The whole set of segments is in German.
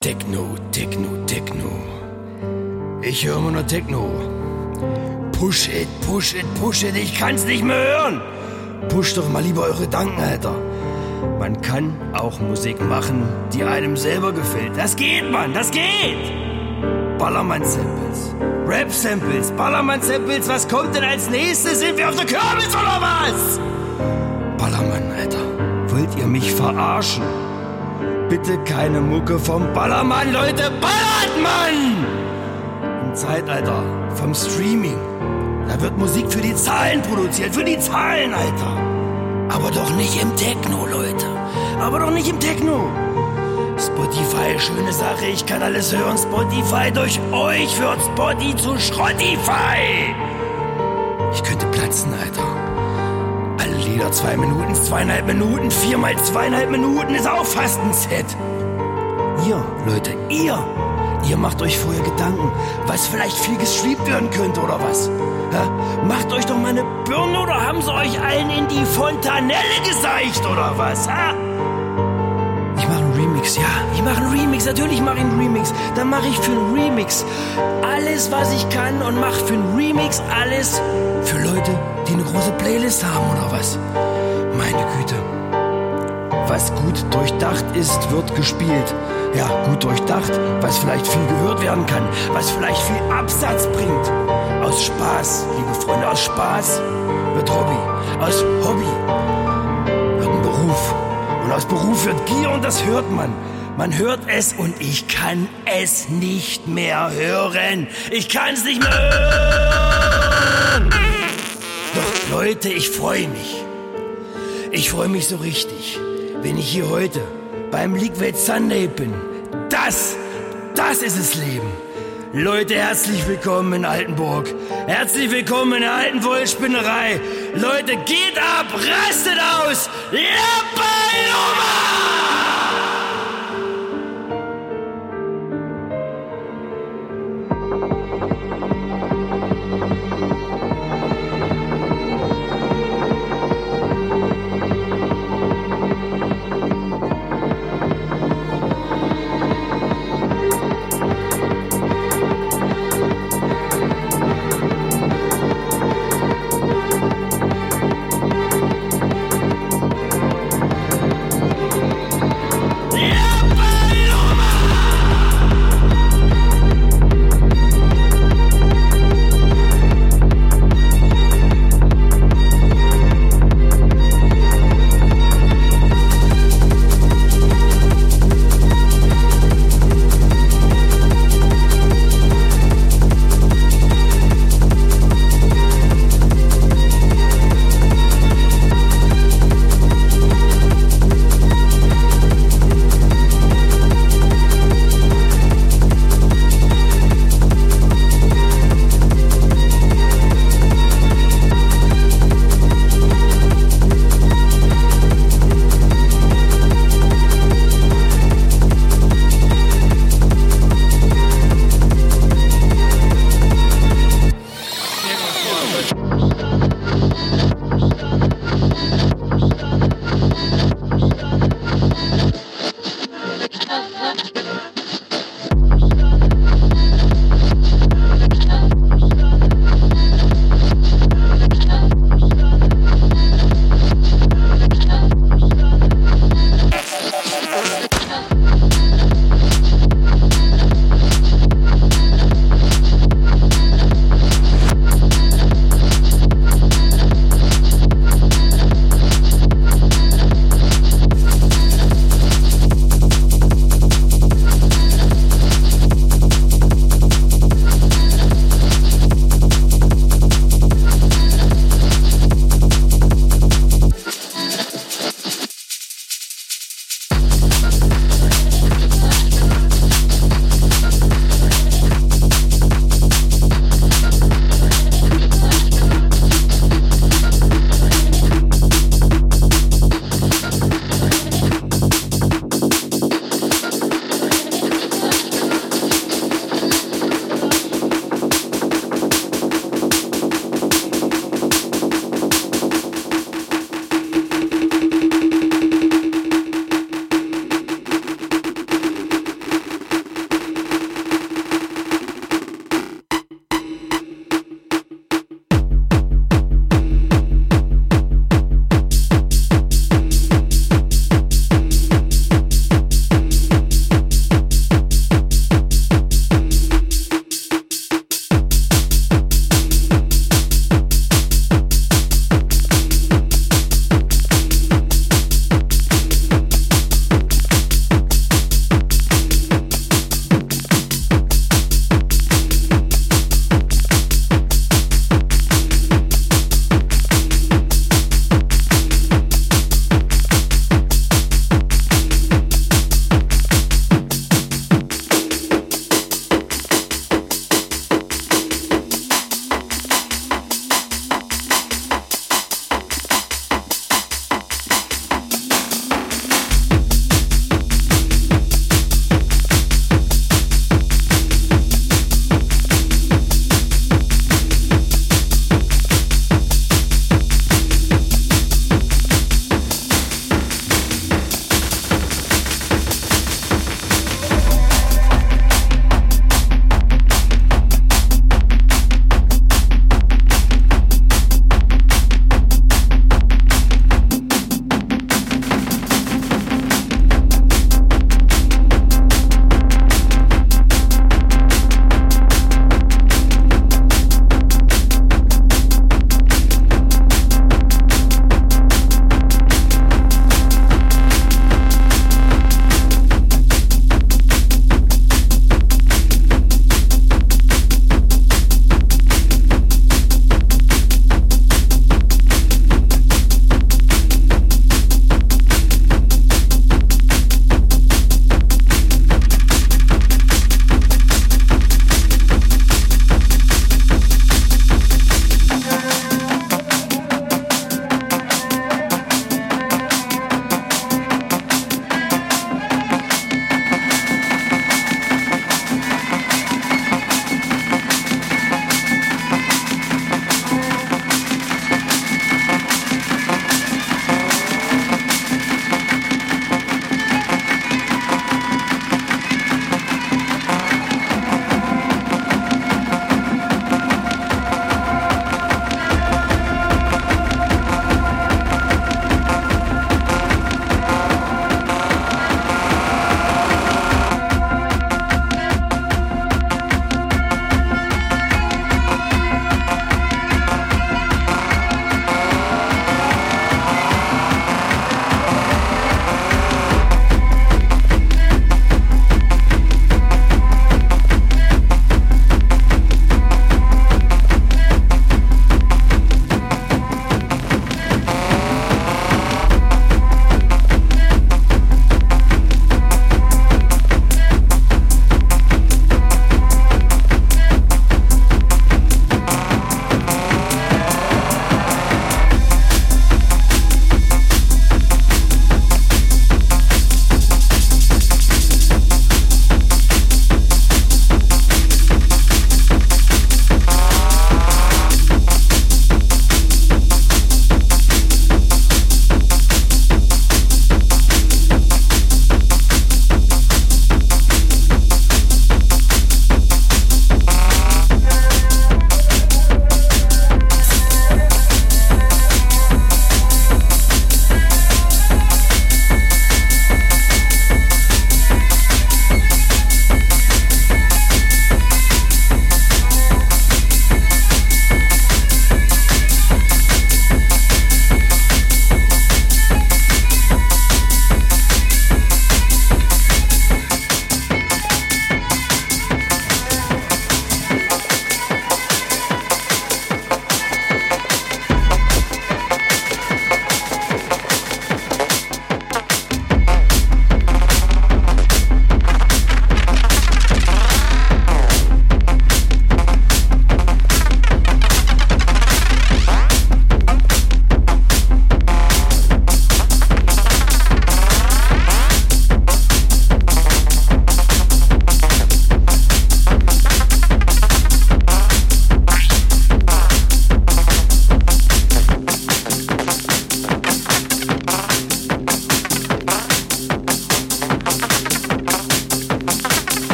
Techno, Techno, Techno. Ich höre immer nur Techno. Push it, push it, push it, ich kann's nicht mehr hören. Push doch mal lieber eure Gedanken, Alter. Man kann auch Musik machen, die einem selber gefällt. Das geht, Mann, das geht. Ballermann-Samples, Rap-Samples, Ballermann-Samples, was kommt denn als nächstes? Sind wir auf der Kürbis oder was? Ballermann, Alter, wollt ihr mich verarschen? Bitte keine Mucke vom Ballermann, Leute, ballert, Mann! Im Zeitalter vom Streaming, da wird Musik für die Zahlen produziert, für die Zahlen, Alter. Aber doch nicht im Techno, Leute. Aber doch nicht im Techno. Spotify, schöne Sache, ich kann alles hören. Spotify, durch euch wird Spotify zu Schrottify. Ich könnte platzen, Alter. Alle Lieder zwei Minuten, zweieinhalb Minuten, viermal zweieinhalb Minuten ist auch fast ein Set. Ihr, Leute, ihr, ihr macht euch vorher Gedanken, was vielleicht viel gestreamt werden könnte oder was. Ja? Macht euch doch mal eine Birne oder haben sie euch allen in die Fontanelle geseicht oder was? Ha? Ich mache einen Remix, ja. Ich mache einen Remix, natürlich mache ich einen Remix. Dann mache ich für einen Remix alles, was ich kann und mache für einen Remix alles für Leute, die eine große Playlist haben oder was. Was gut durchdacht ist, wird gespielt. Ja, gut durchdacht, was vielleicht viel gehört werden kann, was vielleicht viel Absatz bringt. Aus Spaß, liebe Freunde, aus Spaß wird Hobby. Aus Hobby wird ein Beruf. Und aus Beruf wird Gier und das hört man. Man hört es und ich kann es nicht mehr hören. Ich kann es nicht mehr hören. Doch Leute, ich freue mich. Ich freue mich so richtig, wenn ich hier heute beim Liquid Sunday bin. Das, das ist es Leben. Leute, herzlich willkommen in Altenburg. Herzlich willkommen in der alten Wollspinnerei. Leute, geht ab, rastet aus. Lappernummer!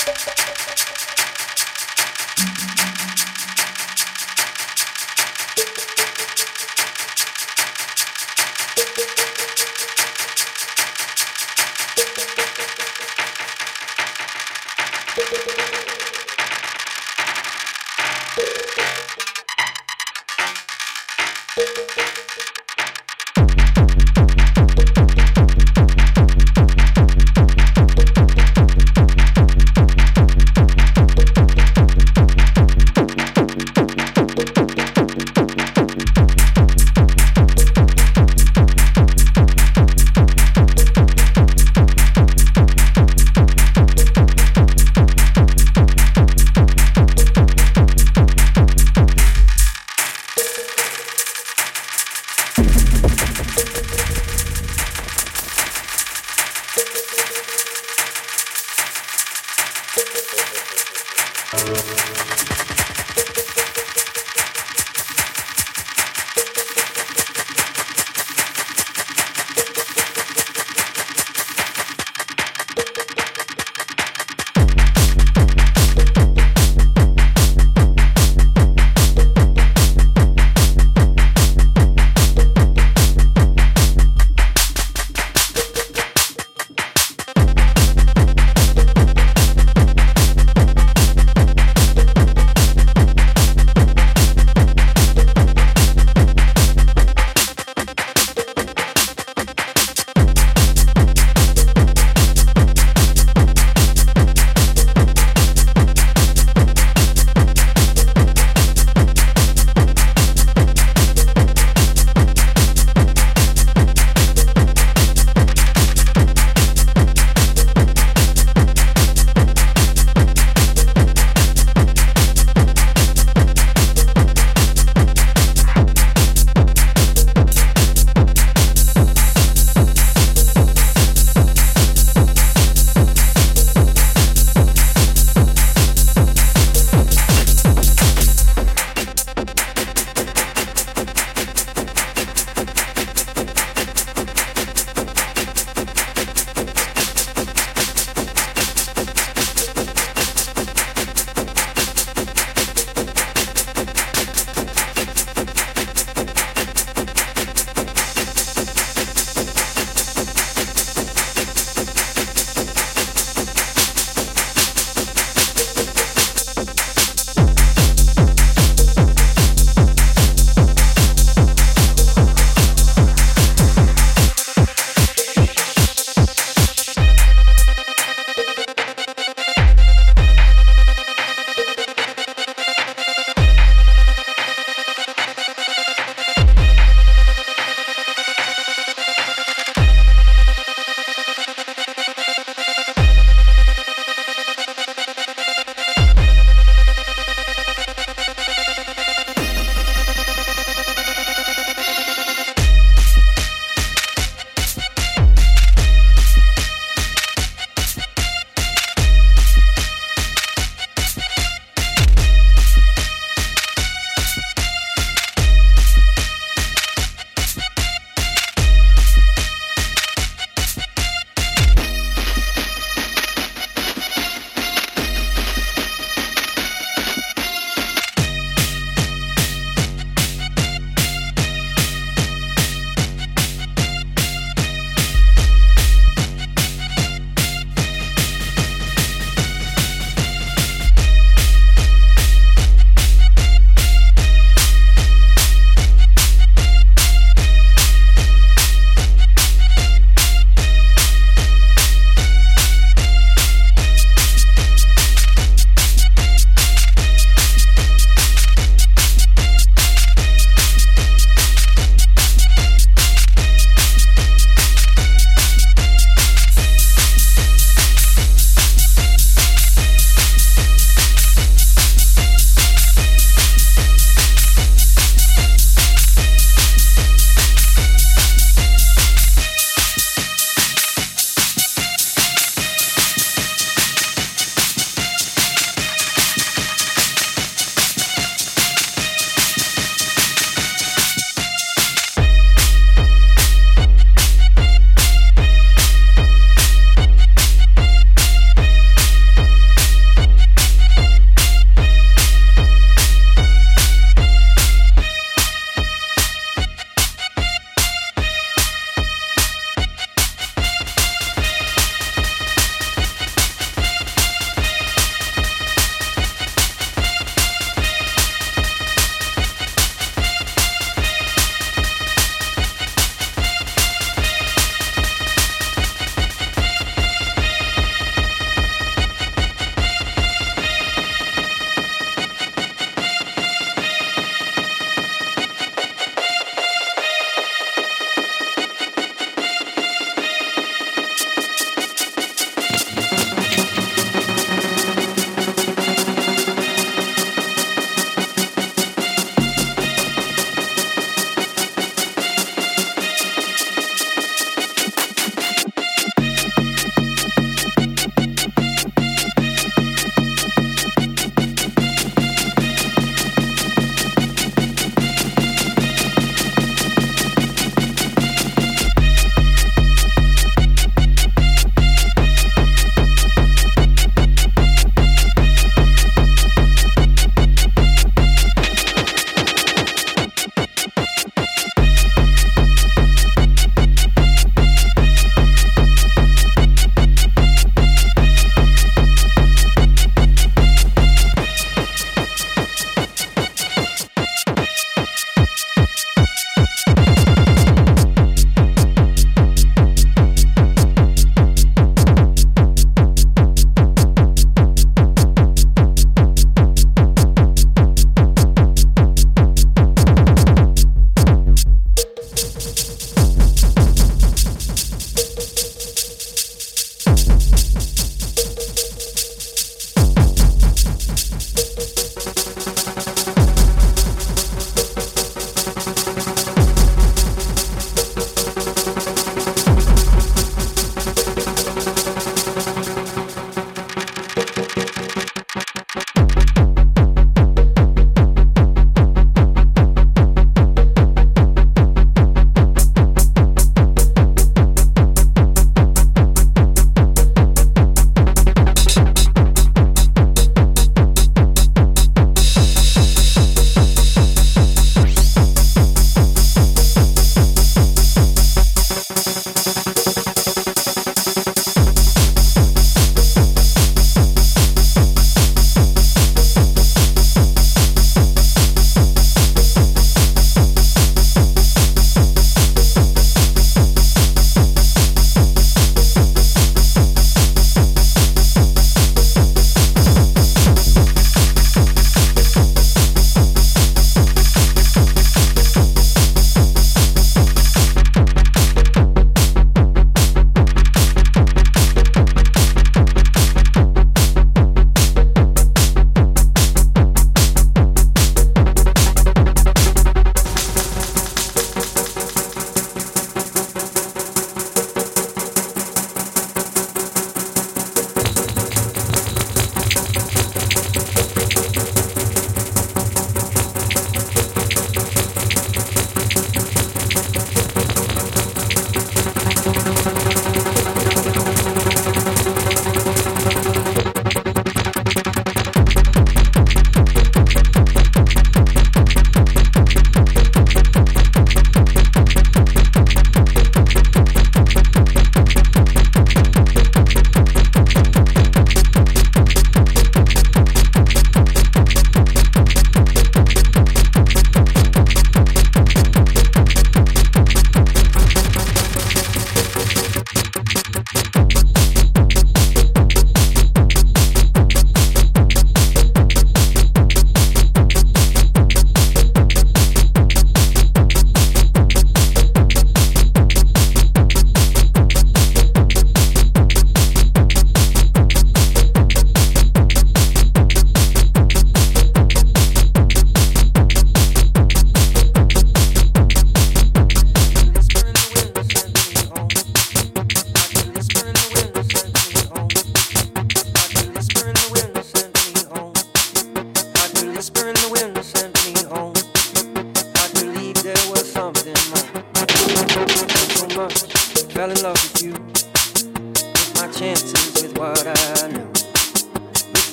Thank you.